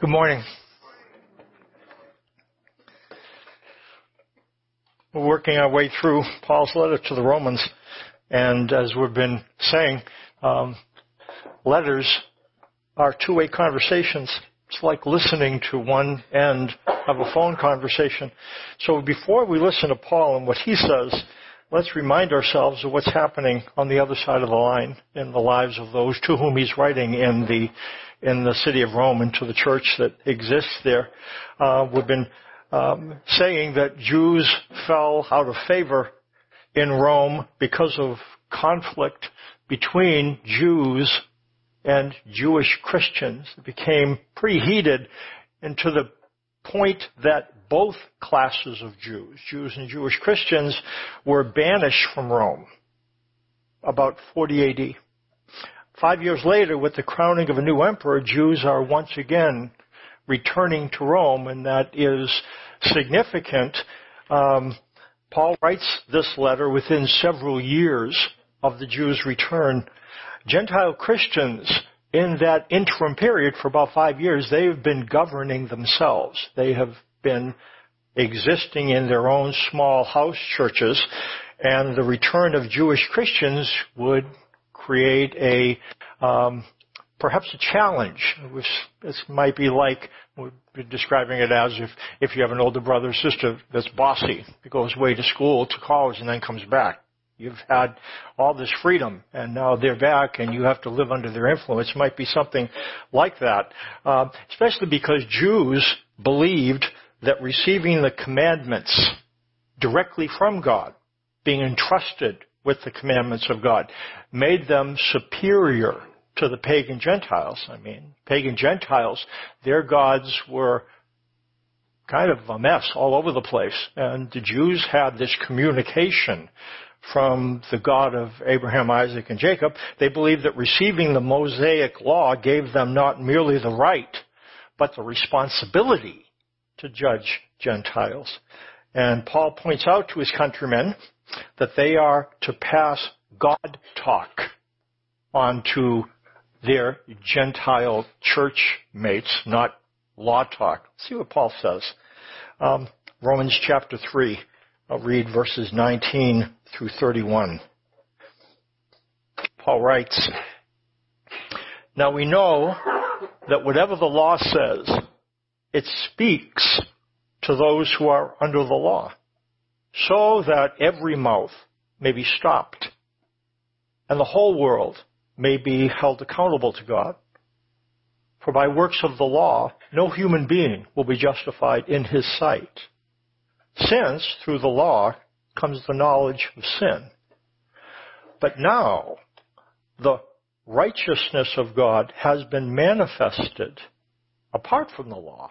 Good morning. We're working our way through Paul's letter to the Romans, and as we've been saying, um, letters are two-way conversations. It's like listening to one end of a phone conversation. So before we listen to Paul and what he says, let's remind ourselves of what's happening on the other side of the line in the lives of those to whom he's writing in the in the city of Rome and to the church that exists there. Uh, we've been um, saying that Jews fell out of favor in Rome because of conflict between Jews and Jewish Christians. It became pretty heated and to the point that both classes of Jews, Jews and Jewish Christians, were banished from Rome about 40 AD. Five years later, with the crowning of a new emperor, Jews are once again returning to Rome, and that is significant. Um, Paul writes this letter within several years of the Jews' return. Gentile Christians, in that interim period for about five years, they have been governing themselves. They have been existing in their own small house churches, and the return of Jewish Christians would create a um, perhaps a challenge. Which this might be like we're describing it as if if you have an older brother or sister that's bossy, goes away to school to college and then comes back. You've had all this freedom, and now they're back, and you have to live under their influence. It might be something like that, uh, especially because Jews believed that receiving the commandments directly from God, being entrusted with the commandments of God, made them superior to the pagan Gentiles. I mean, pagan Gentiles, their gods were kind of a mess all over the place. And the Jews had this communication from the God of Abraham, Isaac, and Jacob. They believed that receiving the Mosaic law gave them not merely the right, but the responsibility to judge Gentiles. And Paul points out to his countrymen that they are to pass God talk on to their Gentile church mates, not law talk. Let's see what Paul says. Um, Romans chapter 3. I'll read verses 19 through 31. Paul writes, Now we know that whatever the law says, it speaks to those who are under the law, so that every mouth may be stopped, and the whole world may be held accountable to God. For by works of the law, no human being will be justified in his sight, since through the law comes the knowledge of sin. But now, the righteousness of God has been manifested apart from the law,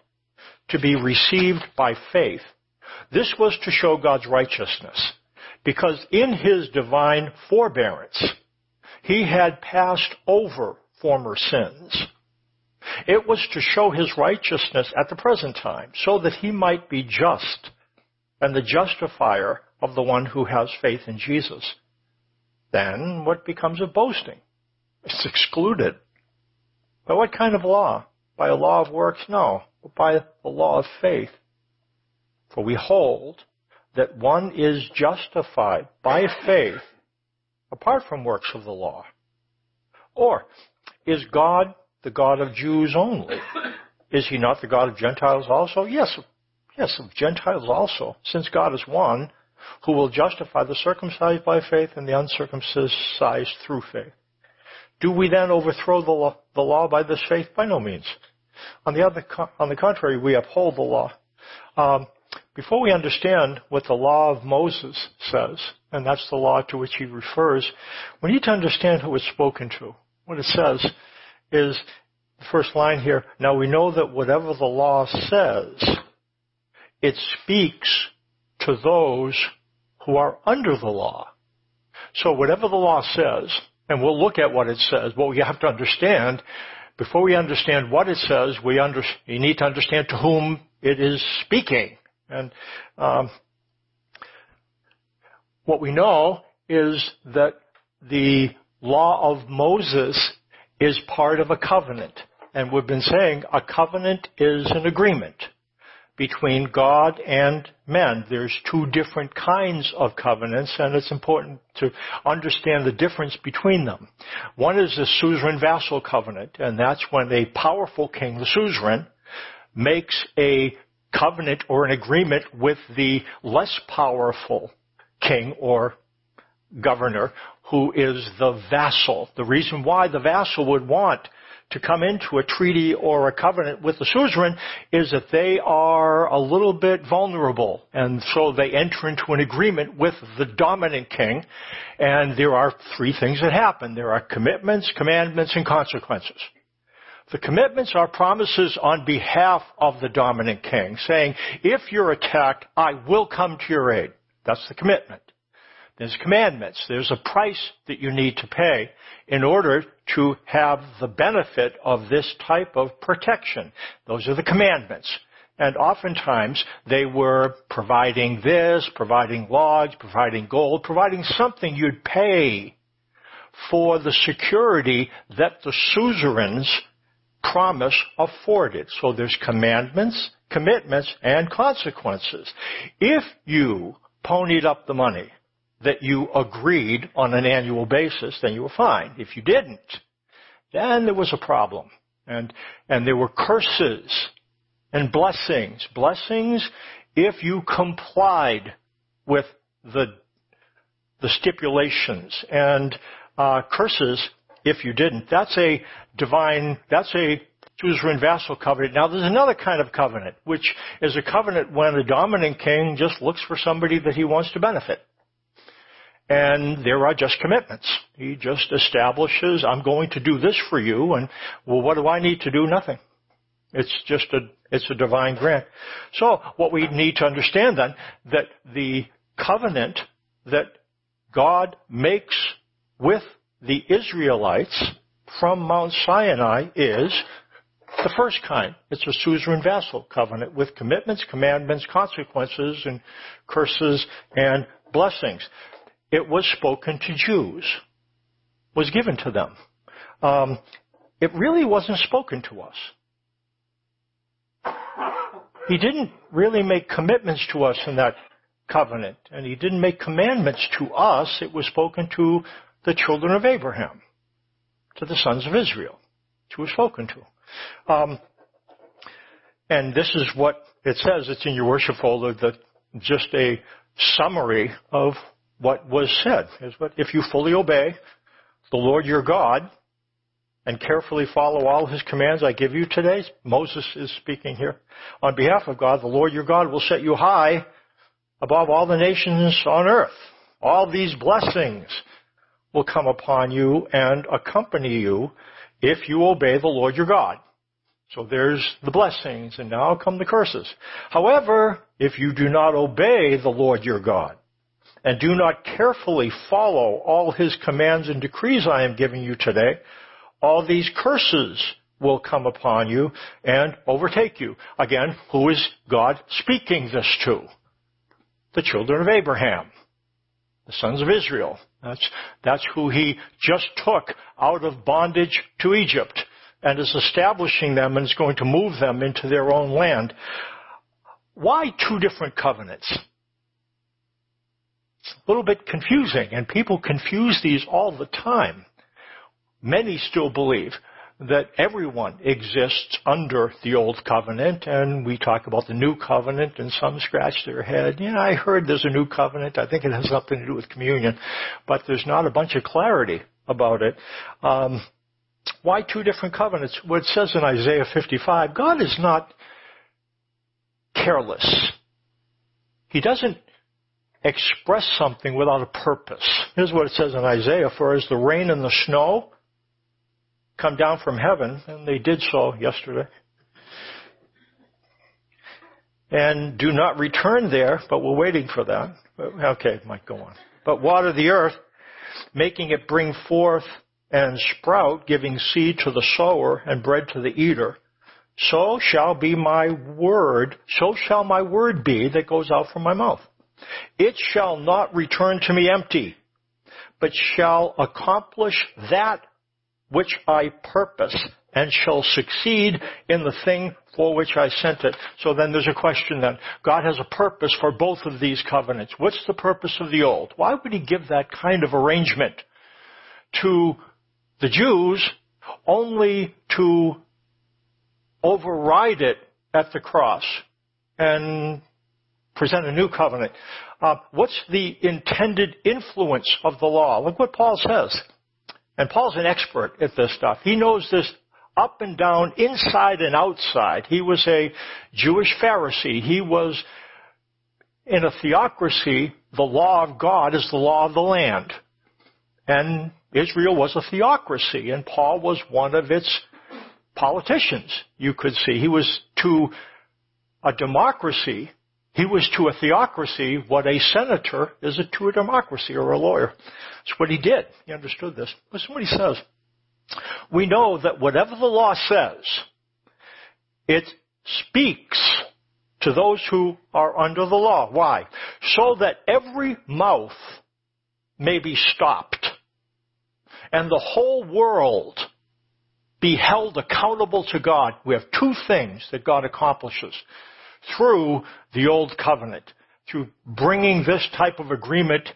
to be received by faith. This was to show God's righteousness because in His divine forbearance, he had passed over former sins. It was to show his righteousness at the present time, so that he might be just and the justifier of the one who has faith in Jesus. Then what becomes of boasting? It's excluded. By what kind of law? By a law of works? No, by the law of faith. For we hold that one is justified by faith apart from works of the law? Or is God the God of Jews only? Is he not the God of Gentiles also? Yes, yes, of Gentiles also, since God is one who will justify the circumcised by faith and the uncircumcised through faith. Do we then overthrow the law, the law by this faith? By no means. On the other, on the contrary, we uphold the law. Um, before we understand what the law of Moses says, and that's the law to which he refers, we need to understand who it's spoken to. What it says is the first line here, now we know that whatever the law says, it speaks to those who are under the law. So whatever the law says, and we'll look at what it says, what we have to understand, before we understand what it says, we, under, we need to understand to whom it is speaking. And um, what we know is that the law of Moses is part of a covenant. And we've been saying a covenant is an agreement between God and men. There's two different kinds of covenants, and it's important to understand the difference between them. One is the suzerain vassal covenant, and that's when a powerful king, the suzerain, makes a covenant or an agreement with the less powerful king or governor who is the vassal. The reason why the vassal would want to come into a treaty or a covenant with the suzerain is that they are a little bit vulnerable. And so they enter into an agreement with the dominant king. And there are three things that happen. There are commitments, commandments, and consequences. The commitments are promises on behalf of the dominant king, saying, if you're attacked, I will come to your aid. That's the commitment. There's commandments. There's a price that you need to pay in order to have the benefit of this type of protection. Those are the commandments. And oftentimes they were providing this, providing logs, providing gold, providing something you'd pay for the security that the suzerain's promise afforded. So there's commandments, commitments, and consequences. If you ponied up the money, that you agreed on an annual basis, then you were fine. If you didn't, then there was a problem. And, and there were curses and blessings. Blessings if you complied with the, the stipulations and uh, curses if you didn't. That's a divine, that's a suzerain vassal covenant. Now there's another kind of covenant, which is a covenant when a dominant king just looks for somebody that he wants to benefit. And there are just commitments. He just establishes, I'm going to do this for you, and well, what do I need to do? Nothing. It's just a, it's a divine grant. So, what we need to understand then, that the covenant that God makes with the Israelites from Mount Sinai is the first kind. It's a suzerain vassal covenant with commitments, commandments, consequences, and curses and blessings it was spoken to Jews, was given to them. Um, it really wasn't spoken to us. He didn't really make commitments to us in that covenant, and he didn't make commandments to us. It was spoken to the children of Abraham, to the sons of Israel. It was spoken to. Um, and this is what it says. It's in your worship folder. That just a summary of what was said is what if you fully obey the Lord your God and carefully follow all his commands I give you today, Moses is speaking here, on behalf of God, the Lord your God will set you high above all the nations on earth. All these blessings will come upon you and accompany you if you obey the Lord your God. So there's the blessings, and now come the curses. However, if you do not obey the Lord your God, and do not carefully follow all his commands and decrees I am giving you today, all these curses will come upon you and overtake you. Again, who is God speaking this to? The children of Abraham, the sons of Israel. That's, that's who he just took out of bondage to Egypt and is establishing them and is going to move them into their own land. Why two different covenants? It's a little bit confusing, and people confuse these all the time. Many still believe that everyone exists under the old covenant, and we talk about the new covenant, and some scratch their head. Yeah, I heard there's a new covenant. I think it has something to do with communion, but there's not a bunch of clarity about it. Um, why two different covenants? What it says in Isaiah 55, God is not careless. He doesn't express something without a purpose. Here's what it says in Isaiah, for as the rain and the snow come down from heaven, and they did so yesterday. And do not return there, but we're waiting for that. Okay, might go on. But water the earth, making it bring forth and sprout, giving seed to the sower and bread to the eater. So shall be my word, so shall my word be that goes out from my mouth. It shall not return to me empty, but shall accomplish that which I purpose and shall succeed in the thing for which I sent it. So then there's a question then. God has a purpose for both of these covenants. What's the purpose of the old? Why would he give that kind of arrangement to the Jews only to override it at the cross and present a new covenant? Uh, what's the intended influence of the law? Look what Paul says. And Paul's an expert at this stuff. He knows this up and down, inside and outside. He was a Jewish Pharisee. He was in a theocracy, the law of God is the law of the land. And Israel was a theocracy, and Paul was one of its politicians, you could see. He was to a democracy, he was to a theocracy what a senator is to a democracy or a lawyer. That's what he did. He understood this. Listen what he says we know that whatever the law says, it speaks to those who are under the law. Why? So that every mouth may be stopped and the whole world be held accountable to God. We have two things that God accomplishes through the old covenant, through bringing this type of agreement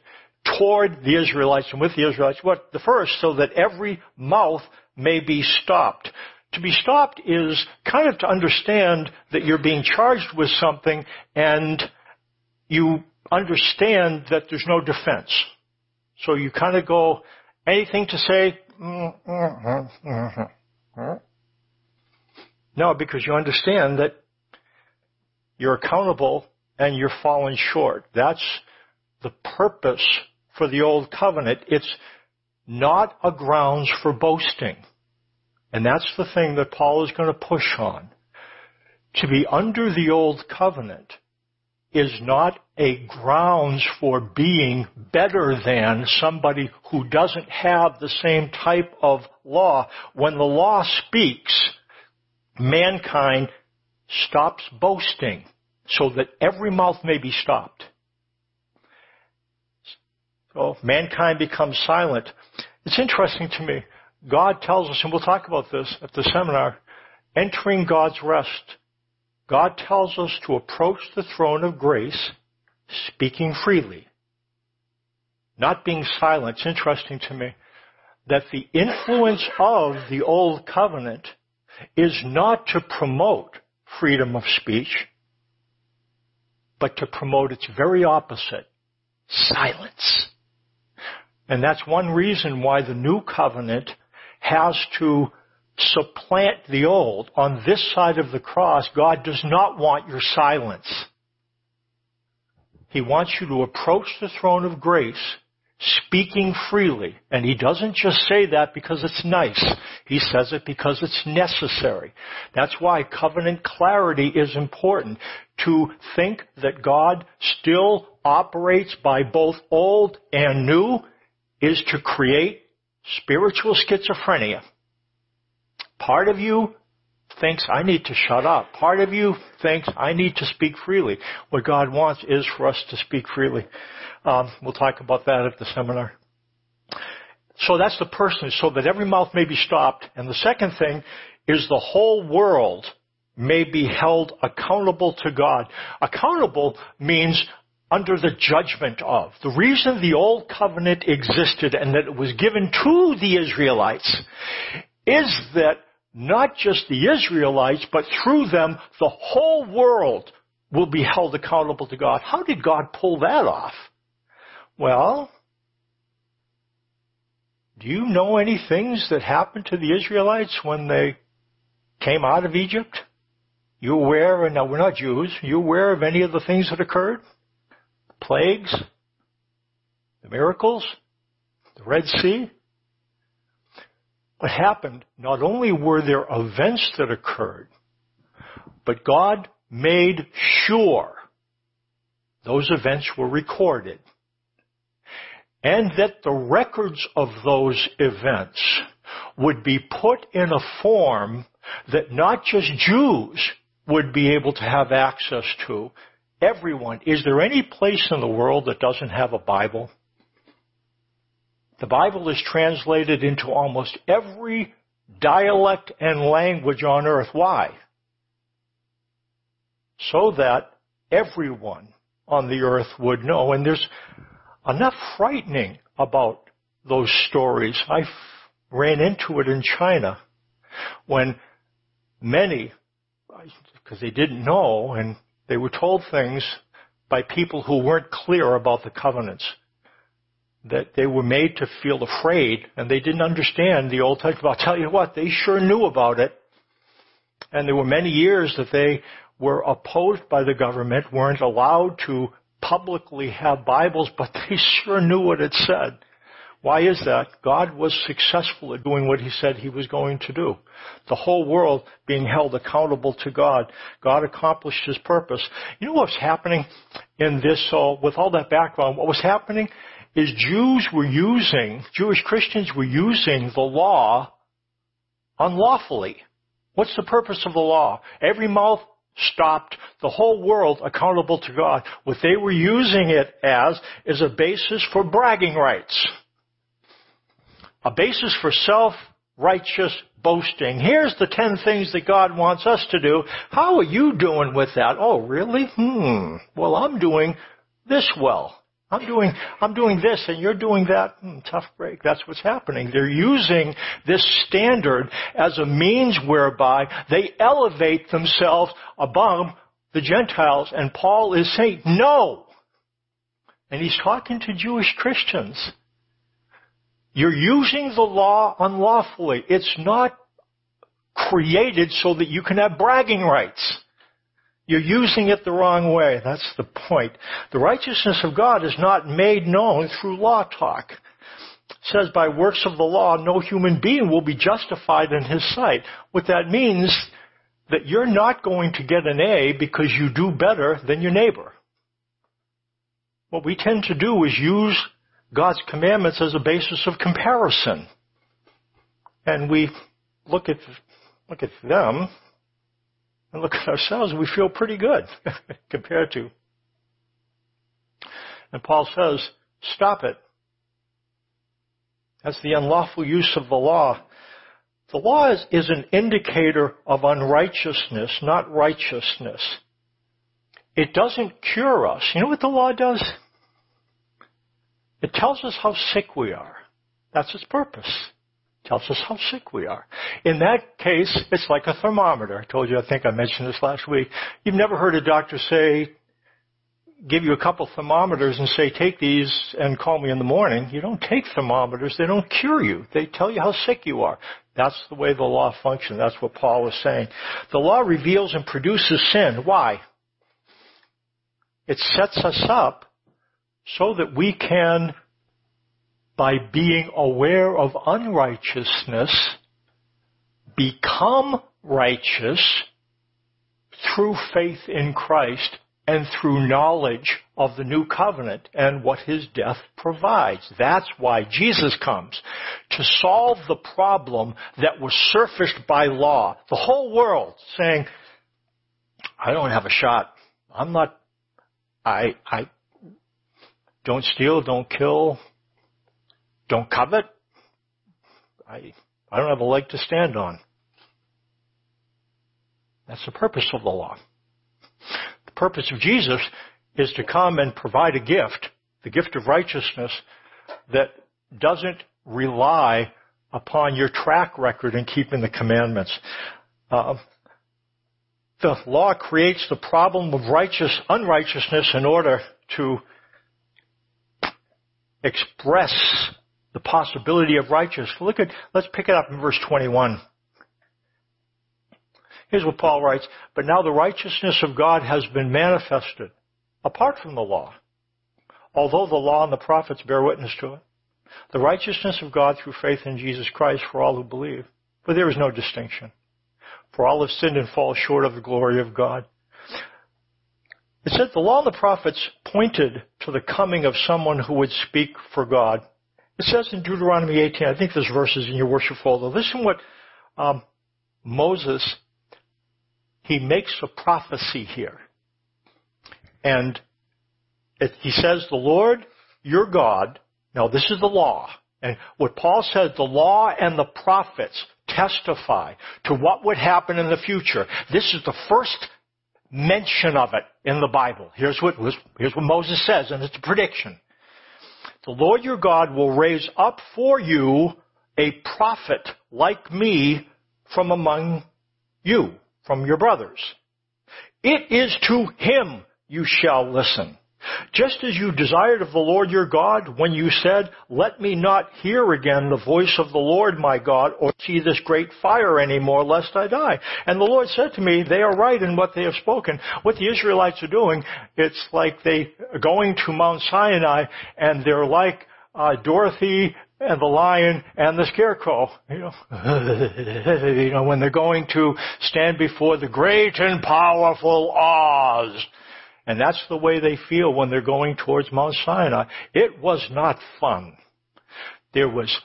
toward the Israelites and with the Israelites. What? The first, so that every mouth may be stopped. To be stopped is kind of to understand that you're being charged with something and you understand that there's no defense. So you kind of go, anything to say? Mm, mm, mm, no, because you understand that you're accountable and you're falling short. That's the purpose for the old covenant. It's not a grounds for boasting. And that's the thing that Paul is going to push on. To be under the old covenant is not a grounds for being better than somebody who doesn't have the same type of law. When the law speaks, mankind stops boasting so that every mouth may be stopped. So mankind becomes silent. It's interesting to me. God tells us, and we'll talk about this at the seminar, entering God's rest. God tells us to approach the throne of grace speaking freely, not being silent. It's interesting to me that the influence of the old covenant is not to promote freedom of speech, but to promote its very opposite, silence. And that's one reason why the new covenant has to supplant the old. On this side of the cross, God does not want your silence. He wants you to approach the throne of grace speaking freely. And he doesn't just say that because it's nice. He says it because it's necessary. That's why covenant clarity is important. To think that God still operates by both old and new is to create spiritual schizophrenia. Part of you thinks I need to shut up. Part of you thinks I need to speak freely. What God wants is for us to speak freely. Um, we'll talk about that at the seminar. So that's the person, so that every mouth may be stopped. And the second thing is the whole world may be held accountable to God. Accountable means under the judgment of. The reason the old covenant existed and that it was given to the Israelites is that not just the Israelites, but through them, the whole world will be held accountable to God. How did God pull that off? Well, do you know any things that happened to the Israelites when they came out of Egypt? You aware, now we're not Jews, you aware of any of the things that occurred? plagues, the miracles, the Red Sea. What happened, not only were there events that occurred, but God made sure those events were recorded and that the records of those events would be put in a form that not just Jews would be able to have access to, everyone. Is there any place in the world that doesn't have a Bible? The Bible is translated into almost every dialect and language on earth. Why? So that everyone on the earth would know. And there's enough frightening about those stories. I ran into it in China when many, because they didn't know and they were told things by people who weren't clear about the covenants that they were made to feel afraid and they didn't understand the Old Testament. I'll tell you what, they sure knew about it. And there were many years that they were opposed by the government, weren't allowed to publicly have Bibles, but they sure knew what it said. Why is that? God was successful at doing what He said He was going to do. The whole world being held accountable to God. God accomplished His purpose. You know what's happening in this, so with all that background, what was happening is Jews were using, Jewish Christians were using the law unlawfully. What's the purpose of the law? Every mouth stopped the whole world accountable to God. What they were using it as is a basis for bragging rights. A basis for self-righteous boasting. Here's the ten things that God wants us to do. How are you doing with that? Oh, really? Hmm. Well, I'm doing this well. I'm doing, I'm doing this and you're doing that. Hmm, tough break. That's what's happening. They're using this standard as a means whereby they elevate themselves above the Gentiles. And Paul is saying, no. And he's talking to Jewish Christians. You're using the law unlawfully. It's not created so that you can have bragging rights. You're using it the wrong way. That's the point. The righteousness of God is not made known through law talk. It says by works of the law, no human being will be justified in his sight. What that means that you're not going to get an A because you do better than your neighbor. What we tend to do is use God's commandments as a basis of comparison. And we look at, look at them and look at ourselves, we feel pretty good compared to. And Paul says, stop it. That's the unlawful use of the law. The law is, is an indicator of unrighteousness, not righteousness. It doesn't cure us. You know what the law does? It tells us how sick we are. That's its purpose tells us how sick we are. In that case, it's like a thermometer. I told you, I think I mentioned this last week. You've never heard a doctor say, give you a couple thermometers and say, take these and call me in the morning. You don't take thermometers. They don't cure you. They tell you how sick you are. That's the way the law functions. That's what Paul was saying. The law reveals and produces sin. Why? It sets us up so that we can by being aware of unrighteousness, become righteous through faith in Christ and through knowledge of the new covenant and what his death provides. That's why Jesus comes to solve the problem that was surfaced by law. The whole world saying, I don't have a shot. I'm not, I, I don't steal, don't kill, don't covet. I, I don't have a leg to stand on. That's the purpose of the law. The purpose of Jesus is to come and provide a gift, the gift of righteousness, that doesn't rely upon your track record in keeping the commandments. Uh, the law creates the problem of righteous unrighteousness in order to express the possibility of righteousness. Look at, let's pick it up in verse 21. Here's what Paul writes, but now the righteousness of God has been manifested apart from the law. Although the law and the prophets bear witness to it. The righteousness of God through faith in Jesus Christ for all who believe. For there is no distinction. For all have sinned and fall short of the glory of God. It said the law and the prophets pointed to the coming of someone who would speak for God. It says in Deuteronomy 18, I think there's verses in your worship folder. Listen what um, Moses, he makes a prophecy here. And it, he says, the Lord, your God, now this is the law. And what Paul said, the law and the prophets testify to what would happen in the future. This is the first mention of it in the Bible. Here's what, here's what Moses says, and it's a prediction. The Lord your God will raise up for you a prophet like me from among you, from your brothers. It is to him you shall listen. Just as you desired of the Lord your God when you said, Let me not hear again the voice of the Lord my God or see this great fire anymore lest I die. And the Lord said to me, They are right in what they have spoken. What the Israelites are doing, it's like they are going to Mount Sinai and they're like uh, Dorothy and the lion and the scarecrow. You know, you know, when they're going to stand before the great and powerful Oz. And that's the way they feel when they're going towards Mount Sinai. It was not fun. There was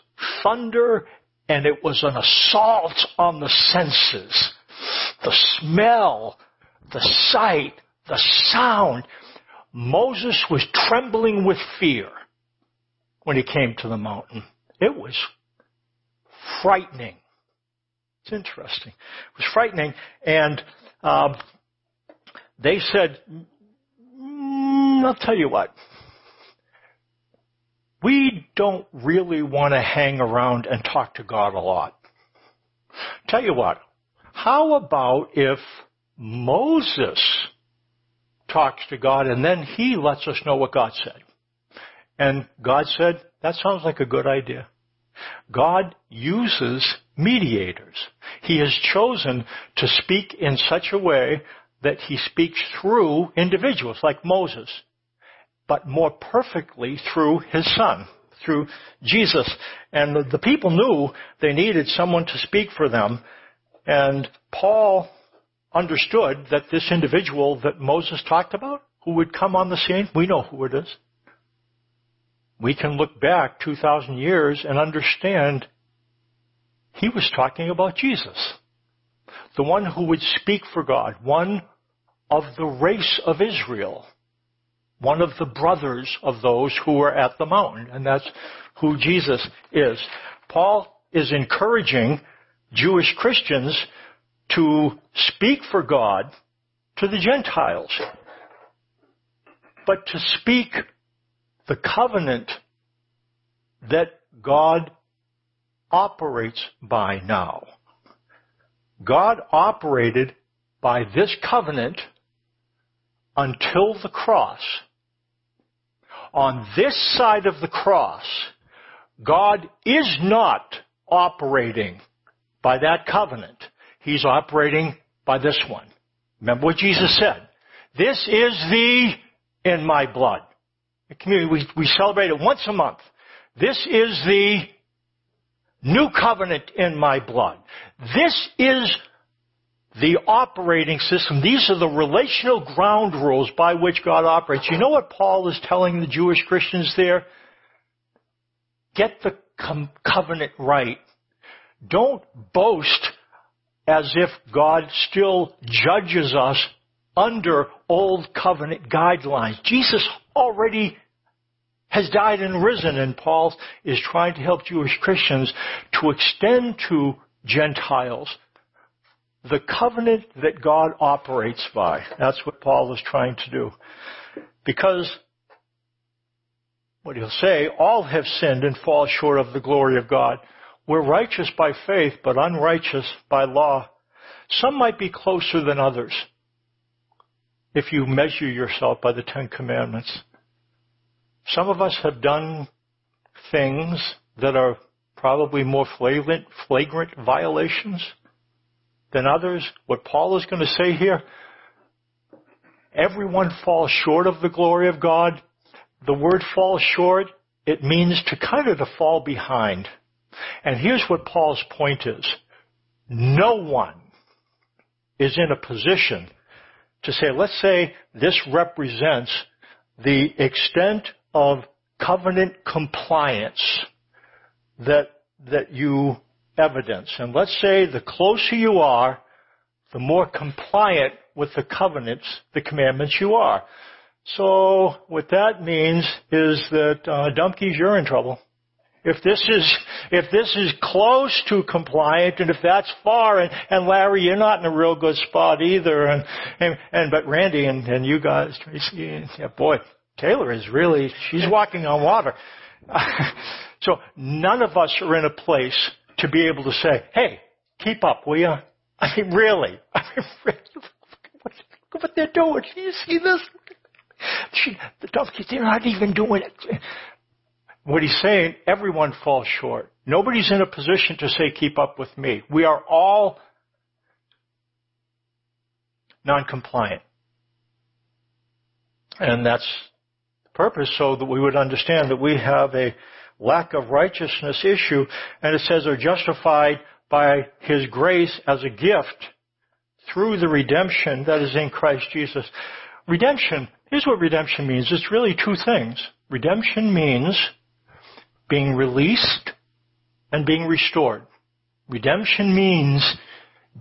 thunder and it was an assault on the senses. The smell, the sight, the sound. Moses was trembling with fear when he came to the mountain. It was frightening. It's interesting. It was frightening, and uh, they said, "I'll tell you what. We don't really want to hang around and talk to God a lot. Tell you what. How about if Moses talks to God and then he lets us know what God said?" And God said, that sounds like a good idea. God uses mediators. He has chosen to speak in such a way that he speaks through individuals like Moses, but more perfectly through his son, through Jesus. And the, people knew they needed someone to speak for them. And Paul understood that this individual that Moses talked about, who would come on the scene, we know who it is we can look back 2,000 years and understand he was talking about Jesus. The one who would speak for God, one of the race of Israel, one of the brothers of those who were at the mountain, and that's who Jesus is. Paul is encouraging Jewish Christians to speak for God to the Gentiles, but to speak the covenant that God operates by now. God operated by this covenant until the cross. On this side of the cross, God is not operating by that covenant. He's operating by this one. Remember what Jesus said. This is the in my blood The communion, we, we celebrate it once a month. This is the new covenant in my blood. This is the operating system. These are the relational ground rules by which God operates. You know what Paul is telling the Jewish Christians there? Get the com- covenant right. Don't boast as if God still judges us under old covenant guidelines. Jesus already has died and risen, and Paul is trying to help Jewish Christians to extend to Gentiles the covenant that God operates by. That's what Paul is trying to do. Because what he'll say, all have sinned and fall short of the glory of God. We're righteous by faith, but unrighteous by law. Some might be closer than others if you measure yourself by the Ten Commandments. Some of us have done things that are probably more flagrant, flagrant violations than others. What Paul is going to say here, everyone falls short of the glory of God. The word fall short, it means to kind of to fall behind. And here's what Paul's point is. No one is in a position to say, let's say this represents the extent of covenant compliance that, that you evidence. And let's say the closer you are, the more compliant with the covenants, the commandments you are. So what that means is that uh, Dumpkins, you're in trouble. If this is if this is close to compliant, and if that's far, and, and Larry, you're not in a real good spot either, and and, and but Randy and, and you guys, Tracy, yeah, boy, Taylor is really she's walking on water. so none of us are in a place to be able to say, "Hey, keep up, will you?" I mean, really. I mean, really, what, what they're doing. Do you see this? She, the donkeys, they're not even doing it. What he's saying, everyone falls short. Nobody's in a position to say, keep up with me. We are all non-compliant. And that's the purpose so that we would understand that we have a lack of righteousness issue, and it says are justified by His grace as a gift through the redemption that is in Christ Jesus. Redemption, here's what redemption means. It's really two things. Redemption means being released and being restored. Redemption means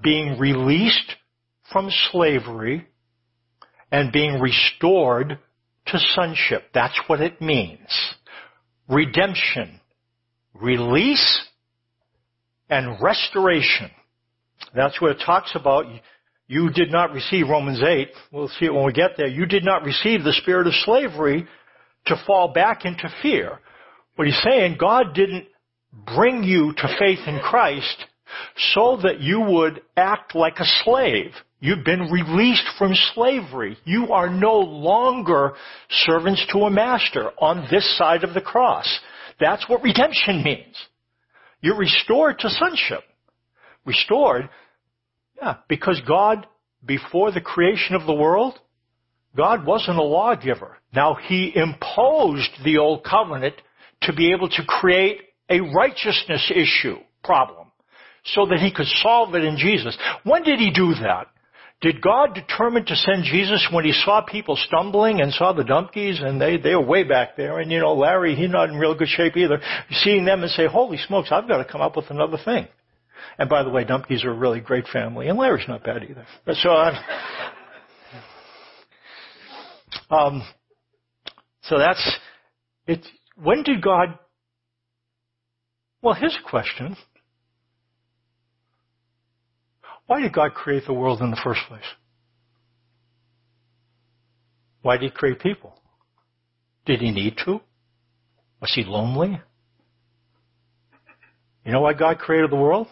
being released from slavery and being restored to sonship. That's what it means. Redemption, release, and restoration. That's what it talks about. You did not receive Romans 8. We'll see it when we get there. You did not receive the spirit of slavery to fall back into fear. What he's saying, God didn't bring you to faith in Christ so that you would act like a slave. You've been released from slavery. You are no longer servants to a master on this side of the cross. That's what redemption means. You're restored to sonship. Restored yeah, because God, before the creation of the world, God wasn't a lawgiver. Now He imposed the old covenant to be able to create a righteousness issue problem so that He could solve it in Jesus. When did He do that? Did God determine to send Jesus when he saw people stumbling and saw the donkeys and they, they were way back there and you know, Larry, he's not in real good shape either. Seeing them and say, holy smokes, I've got to come up with another thing. And by the way, Dumpkins are a really great family, and Larry's not bad either. So, uh, um, so that's it. When did God? Well, his question. Why did God create the world in the first place? Why did he create people? Did he need to? Was he lonely? You know why God created the world?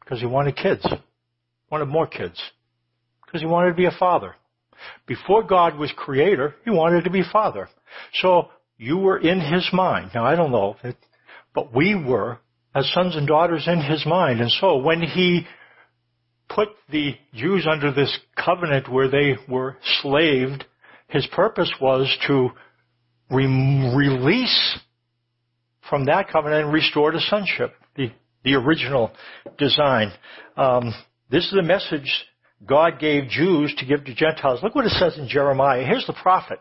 Because he wanted kids. Wanted more kids. Because he wanted to be a father. Before God was creator, he wanted to be father. So you were in his mind. Now I don't know, but we were as sons and daughters in his mind. And so when he put the Jews under this covenant where they were slaved, his purpose was to re- release from that covenant and restore to sonship. The the original design. Um, this is the message God gave Jews to give to Gentiles. Look what it says in Jeremiah. Here's the prophet.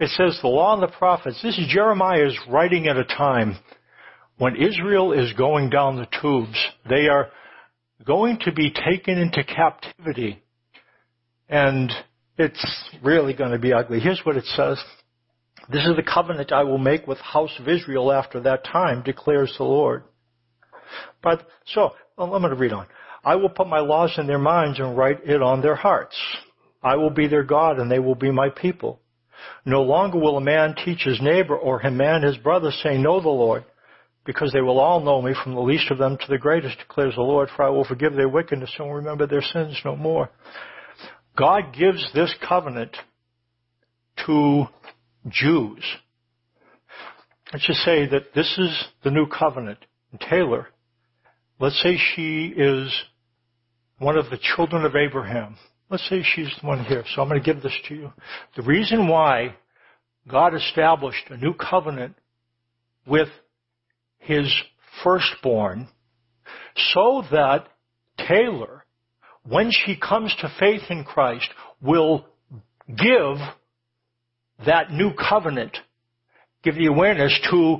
It says the law and the prophets. This is Jeremiah's writing at a time when Israel is going down the tubes. They are going to be taken into captivity. And it's really going to be ugly. Here's what it says. This is the covenant I will make with house of Israel after that time, declares the Lord. But so well, I'm going to read on. I will put my laws in their minds and write it on their hearts. I will be their God and they will be my people. No longer will a man teach his neighbor or a man his brother saying, know the Lord, because they will all know me from the least of them to the greatest, declares the Lord, for I will forgive their wickedness and remember their sins no more. God gives this covenant to Jews. Let's just say that this is the new covenant. And Taylor Let's say she is one of the children of Abraham. Let's say she's the one here. So I'm going to give this to you. The reason why God established a new covenant with his firstborn so that Taylor, when she comes to faith in Christ, will give that new covenant, give the awareness to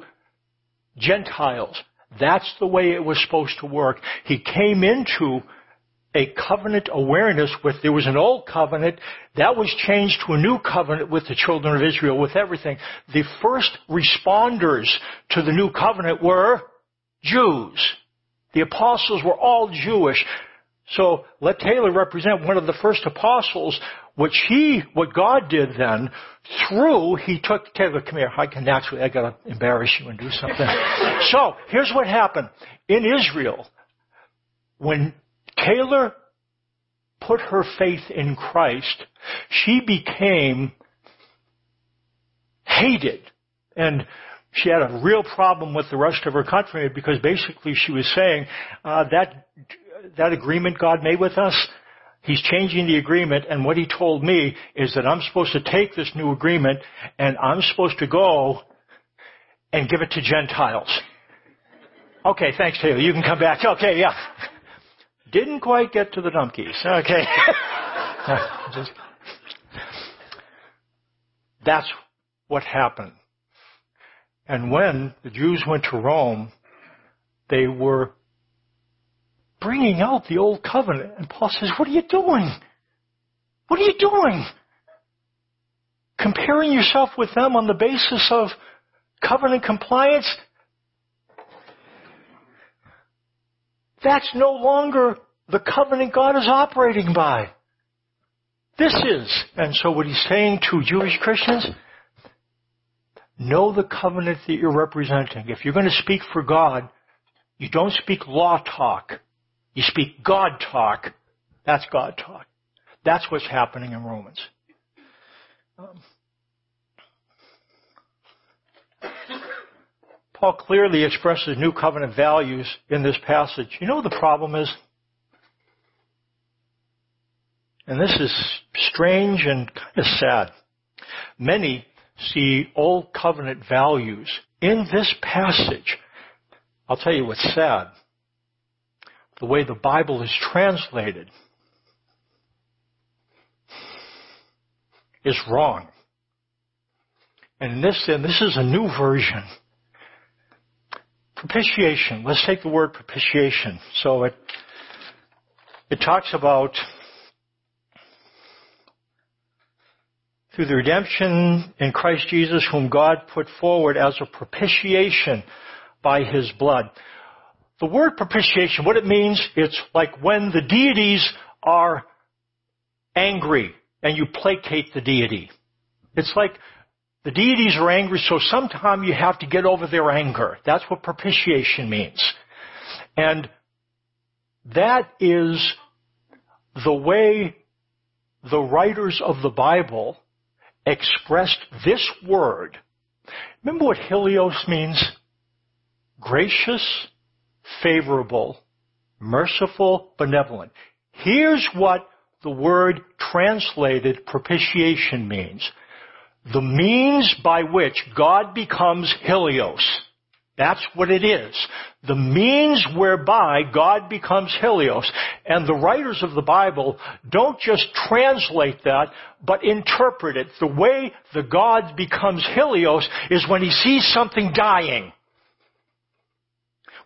Gentiles. That's the way it was supposed to work. He came into a covenant awareness with, there was an old covenant, that was changed to a new covenant with the children of Israel, with everything. The first responders to the new covenant were Jews. The apostles were all Jewish. So let Taylor represent one of the first apostles, which he, what God did then, through, he took, Taylor, come here, I can naturally, I gotta embarrass you and do something. so, here's what happened. In Israel, when Taylor put her faith in Christ, she became hated. And she had a real problem with the rest of her country because basically she was saying, uh, that, that agreement God made with us, He's changing the agreement and what he told me is that I'm supposed to take this new agreement and I'm supposed to go and give it to Gentiles. Okay, thanks Taylor. You can come back. Okay, yeah. Didn't quite get to the donkeys. Okay. Just, that's what happened. And when the Jews went to Rome, they were bringing out the old covenant. And Paul says, what are you doing? What are you doing? Comparing yourself with them on the basis of covenant compliance? That's no longer the covenant God is operating by. This is. And so what he's saying to Jewish Christians, know the covenant that you're representing. If you're going to speak for God, you don't speak law talk. You speak God talk. That's God talk. That's what's happening in Romans. Um, Paul clearly expresses new covenant values in this passage. You know the problem is? And this is strange and kind of sad. Many see old covenant values in this passage. I'll tell you what's sad. The way the Bible is translated is wrong. And this, and this is a new version. Propitiation. Let's take the word propitiation. So it, it talks about through the redemption in Christ Jesus whom God put forward as a propitiation by his blood. The word propitiation, what it means, it's like when the deities are angry and you placate the deity. It's like the deities are angry, so sometime you have to get over their anger. That's what propitiation means. And that is the way the writers of the Bible expressed this word. Remember what hileos means? Gracious, favorable, merciful, benevolent. Here's what the word translated propitiation means. The means by which God becomes hileos. That's what it is. The means whereby God becomes hileos. And the writers of the Bible don't just translate that, but interpret it. The way the God becomes hileos is when he sees something dying.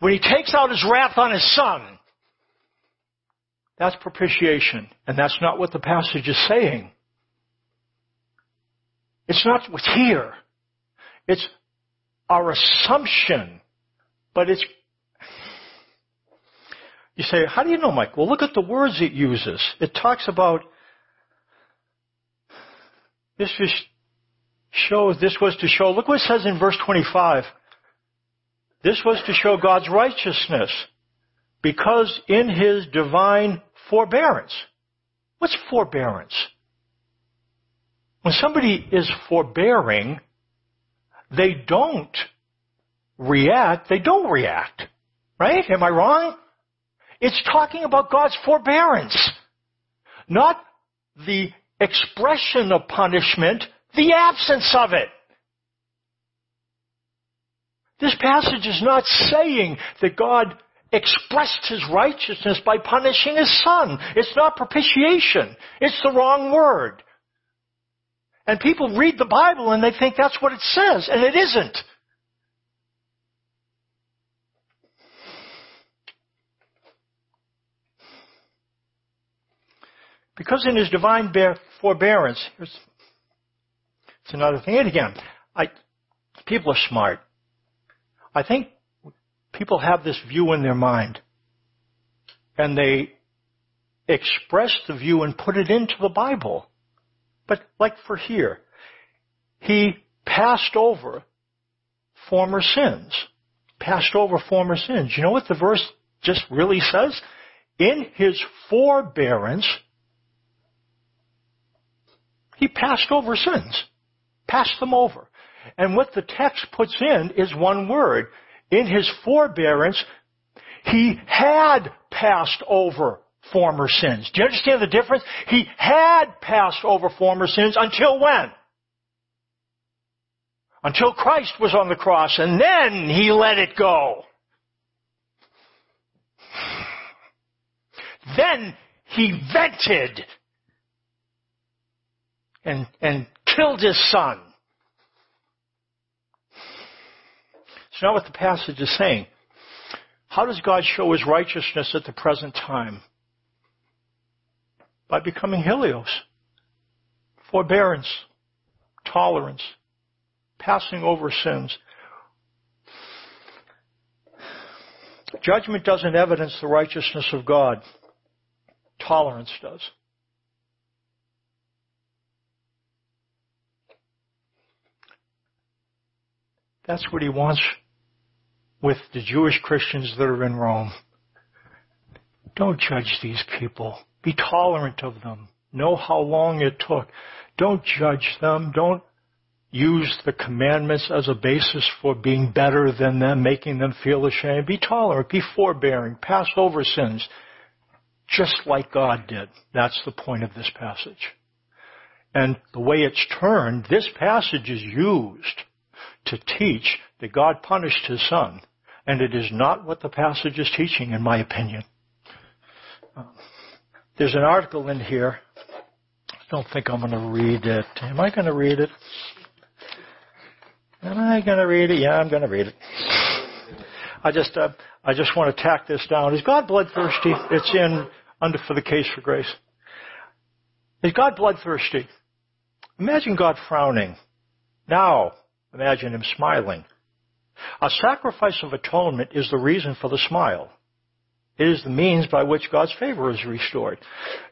When he takes out his wrath on his son. That's propitiation. And that's not what the passage is saying. It's not what's here. It's our assumption, but it's you say, how do you know, Mike? Well, look at the words it uses. It talks about this this was to show. Look what it says in verse 25. This was to show God's righteousness because in His divine forbearance. What's forbearance? When somebody is forbearing, they don't react, they don't react. Right? Am I wrong? It's talking about God's forbearance, not the expression of punishment, the absence of it. This passage is not saying that God expressed his righteousness by punishing his son. It's not propitiation. It's the wrong word. And people read the Bible and they think that's what it says, and it isn't. Because in his divine bear, forbearance, it's another thing. And again, I, people are smart. I think people have this view in their mind, and they express the view and put it into the Bible. But like for here, he passed over former sins. Passed over former sins. You know what the verse just really says? In his forbearance, he passed over sins. Passed them over. And what the text puts in is one word. In his forbearance, he had passed over former sins. Do you understand the difference? He had passed over former sins until when? Until Christ was on the cross, and then he let it go. Then he vented and, and killed his son. It's not what the passage is saying. How does God show his righteousness at the present time? By becoming hileos. Forbearance. Tolerance. Passing over sins. Judgment doesn't evidence the righteousness of God. Tolerance does. That's what he wants with the Jewish Christians that are in Rome. Don't judge these people. Be tolerant of them. Know how long it took. Don't judge them. Don't use the commandments as a basis for being better than them, making them feel ashamed. Be tolerant. Be forbearing. Pass over sins. Just like God did. That's the point of this passage. And the way it's turned, this passage is used to teach that God punished his son and it is not what the passage is teaching, in my opinion. There's an article in here. I don't think I'm going to read it. Am I going to read it? Am I going to read it? Yeah, I'm going to read it. I just, uh, I just want to tack this down. Is God bloodthirsty? It's in under for the case for grace. Is God bloodthirsty? Imagine God frowning. Now, imagine him smiling. A sacrifice of atonement is the reason for the smile. It is the means by which God's favor is restored.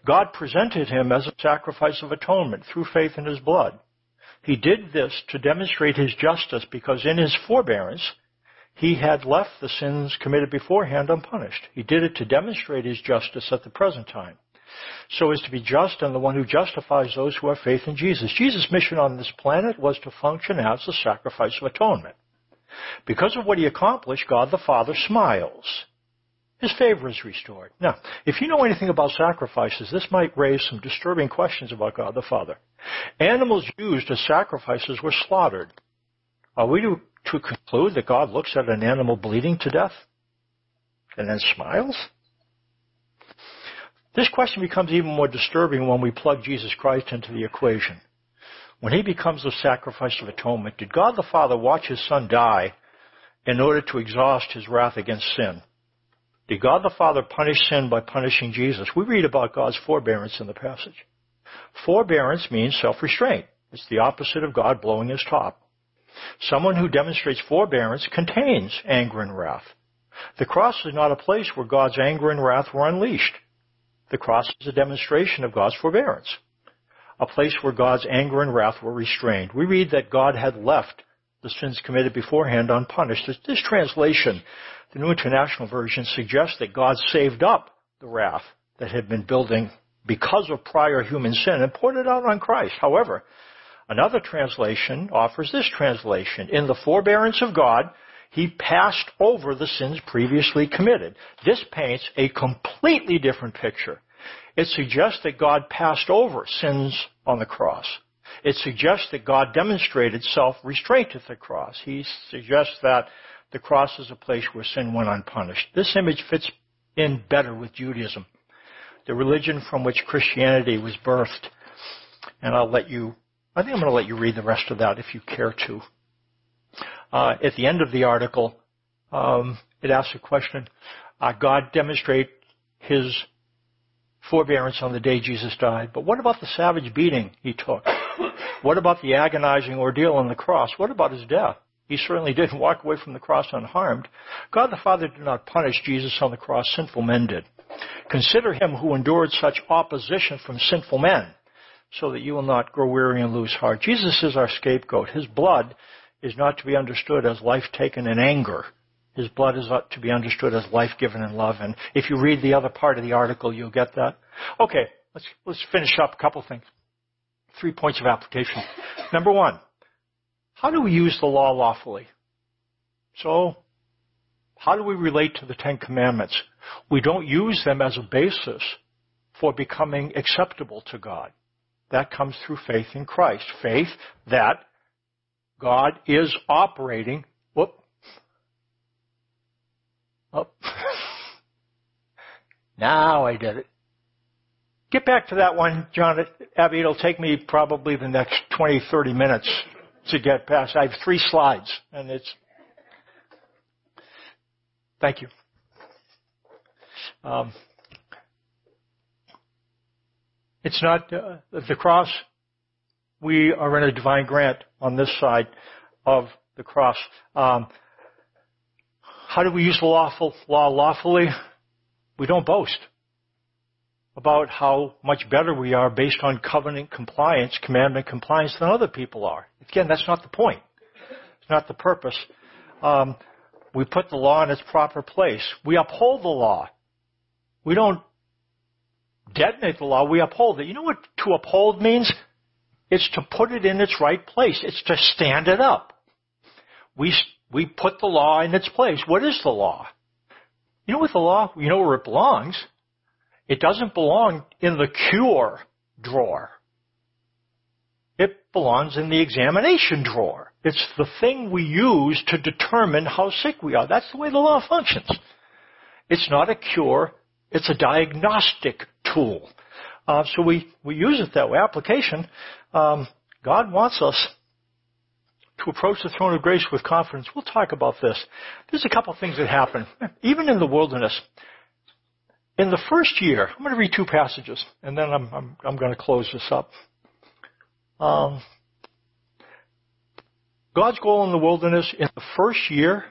God presented him as a sacrifice of atonement through faith in his blood. He did this to demonstrate his justice because in his forbearance, he had left the sins committed beforehand unpunished. He did it to demonstrate his justice at the present time. So as to be just and the one who justifies those who have faith in Jesus. Jesus' mission on this planet was to function as the sacrifice of atonement. Because of what he accomplished, God the Father smiles. His favor is restored. Now, if you know anything about sacrifices, this might raise some disturbing questions about God the Father. Animals used as sacrifices were slaughtered. Are we to, to conclude that God looks at an animal bleeding to death and then smiles? This question becomes even more disturbing when we plug Jesus Christ into the equation when he becomes the sacrifice of atonement, did God the Father watch his son die in order to exhaust his wrath against sin? Did God the Father punish sin by punishing Jesus? We read about God's forbearance in the passage. Forbearance means self-restraint. It's the opposite of God blowing his top. Someone who demonstrates forbearance contains anger and wrath. The cross is not a place where God's anger and wrath were unleashed. The cross is a demonstration of God's forbearance a place where God's anger and wrath were restrained. We read that God had left the sins committed beforehand unpunished. This, translation, the New International Version, suggests that God saved up the wrath that had been building because of prior human sin and poured it out on Christ. However, another translation offers this translation. In the forbearance of God, he passed over the sins previously committed. This paints a completely different picture it suggests that God passed over sins on the cross. It suggests that God demonstrated self-restraint at the cross. He suggests that the cross is a place where sin went unpunished. This image fits in better with Judaism, the religion from which Christianity was birthed. And I'll let you, I think I'm going to let you read the rest of that if you care to. Uh, at the end of the article, um, it asks a question. Uh, God demonstrate his forbearance on the day Jesus died. But what about the savage beating he took? What about the agonizing ordeal on the cross? What about his death? He certainly didn't walk away from the cross unharmed. God the Father did not punish Jesus on the cross, sinful men did. Consider him who endured such opposition from sinful men, so that you will not grow weary and lose heart. Jesus is our scapegoat. His blood is not to be understood as life taken in anger. His blood is to be understood as life given in love. And if you read the other part of the article, you'll get that. Okay, let's, let's finish up a couple things. Three points of application. Number one, how do we use the law lawfully? So, how do we relate to the Ten Commandments? We don't use them as a basis for becoming acceptable to God. That comes through faith in Christ. Faith that God is operating. Whoop. Up. now I did it. Get back to that one, John. Abby, it'll take me probably the next 20, 30 minutes to get past. I have three slides, and it's. Thank you. Um, it's not uh, the cross. We are in a divine grant on this side of the cross. Um, how do we use the lawful law lawfully? We don't boast about how much better we are based on covenant compliance, commandment compliance than other people are. Again, that's not the point. It's not the purpose. Um, we put the law in its proper place. We uphold the law. We don't detonate the law. We uphold it. You know what to uphold means? It's to put it in its right place. It's to stand it up. We, we put the law in its place. What is the law? You know what the law, you know where it belongs. It doesn't belong in the cure drawer. It belongs in the examination drawer. It's the thing we use to determine how sick we are. That's the way the law functions. It's not a cure, it's a diagnostic tool. Uh, so we, we use it that way. Application, um, God wants us to approach the throne of grace with confidence. We'll talk about this. There's a couple things that happen, even in the wilderness. In the first year, I'm going to read two passages, and then I'm, I'm, I'm going to close this up. Um, God's goal in the wilderness in the first year,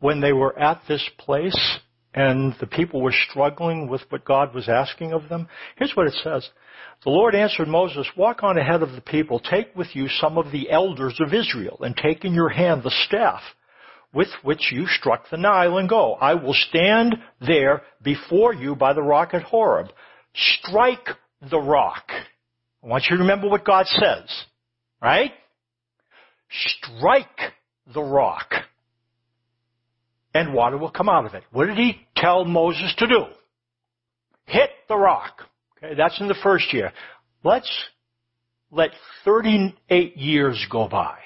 when they were at this place and the people were struggling with what God was asking of them, here's what it says. The Lord answered Moses, Walk on ahead of the people, take with you some of the elders of Israel, and take in your hand the staff with which you struck the Nile and go. I will stand there before you by the rock at Horeb. Strike the rock. I want you to remember what God says. Right? Strike the rock. And water will come out of it. What did he tell Moses to do? Hit the rock. Okay, that's in the first year. Let's let 38 years go by.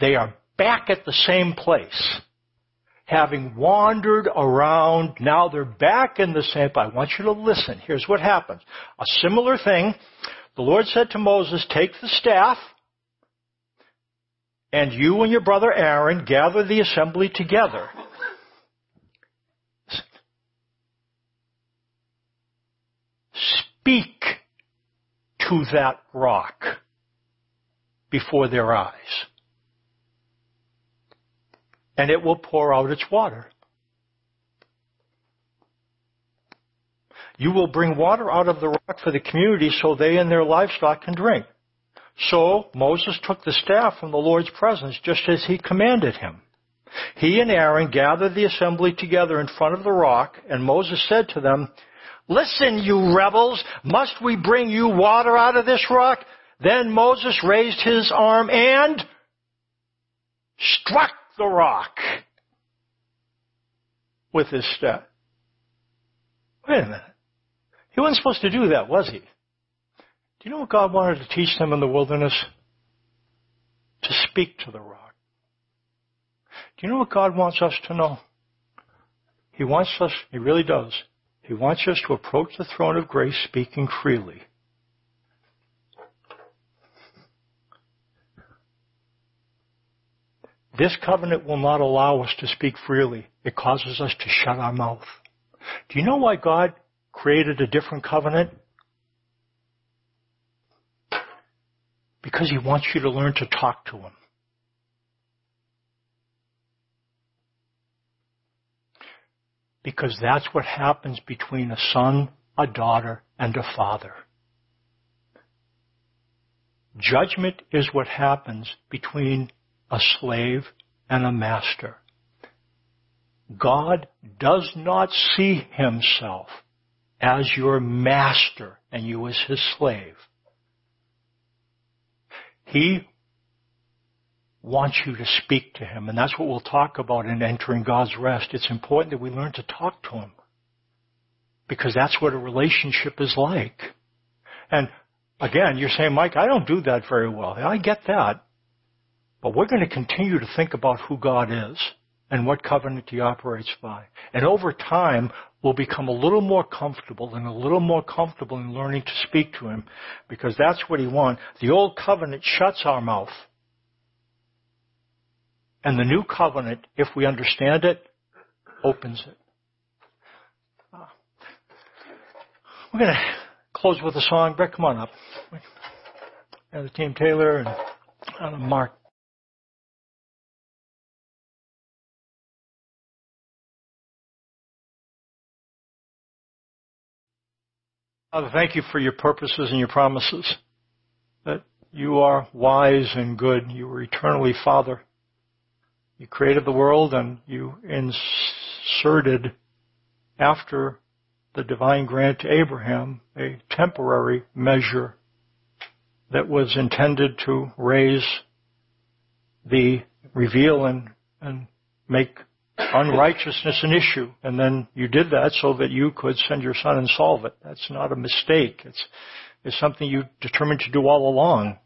They are back at the same place. Having wandered around, now they're back in the same place. I want you to listen. Here's what happens. A similar thing. The Lord said to Moses, take the staff, and you and your brother Aaron gather the assembly together. Speak to that rock before their eyes and it will pour out its water. You will bring water out of the rock for the community so they and their livestock can drink. So Moses took the staff from the Lord's presence just as he commanded him. He and Aaron gathered the assembly together in front of the rock, and Moses said to them, Listen, you rebels, must we bring you water out of this rock? Then Moses raised his arm and struck the rock with his staff. Wait a minute. He wasn't supposed to do that, was he? Do you know what God wanted to teach them in the wilderness? To speak to the rock. Do you know what God wants us to know? He wants us, He really does. He wants us to approach the throne of grace speaking freely. This covenant will not allow us to speak freely. It causes us to shut our mouth. Do you know why God created a different covenant? Because He wants you to learn to talk to Him. Because that's what happens between a son, a daughter, and a father. Judgment is what happens between a slave and a master. God does not see himself as your master and you as his slave. He wants you to speak to him, and that's what we'll talk about in entering God's rest. It's important that we learn to talk to him because that's what a relationship is like. And again, you're saying, Mike, I don't do that very well. I get that. But we're going to continue to think about who God is and what covenant he operates by. And over time, we'll become a little more comfortable and a little more comfortable in learning to speak to him because that's what he wants. The old covenant shuts our mouth. And the new covenant, if we understand it, opens it. We're going to close with a song. Brett, come on up. And the team Taylor and uh, Mark. Father, thank you for your purposes and your promises. That you are wise and good. You are eternally Father. You created the world and you inserted after the divine grant to Abraham a temporary measure that was intended to raise the reveal and, and make unrighteousness an issue. And then you did that so that you could send your son and solve it. That's not a mistake. It's, it's something you determined to do all along.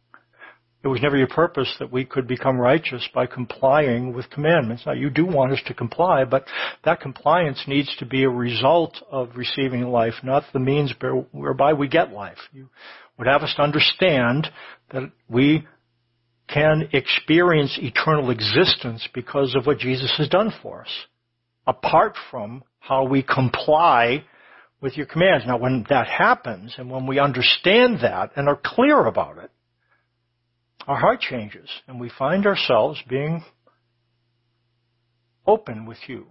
It was never your purpose that we could become righteous by complying with commandments. Now you do want us to comply, but that compliance needs to be a result of receiving life, not the means whereby we get life. You would have us to understand that we can experience eternal existence because of what Jesus has done for us, apart from how we comply with your commands. Now, when that happens, and when we understand that and are clear about it, our heart changes, and we find ourselves being open with you,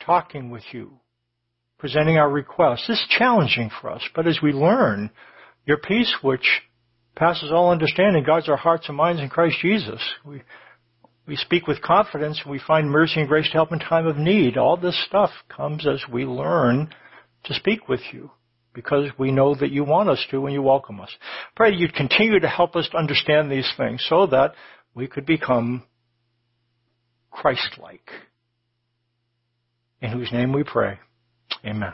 talking with you, presenting our requests. This is challenging for us, but as we learn, your peace, which passes all understanding, guards our hearts and minds in Christ Jesus. We, we speak with confidence and we find mercy and grace to help in time of need. All this stuff comes as we learn to speak with you because we know that you want us to and you welcome us. Pray that you'd continue to help us to understand these things so that we could become Christ-like. In whose name we pray. Amen.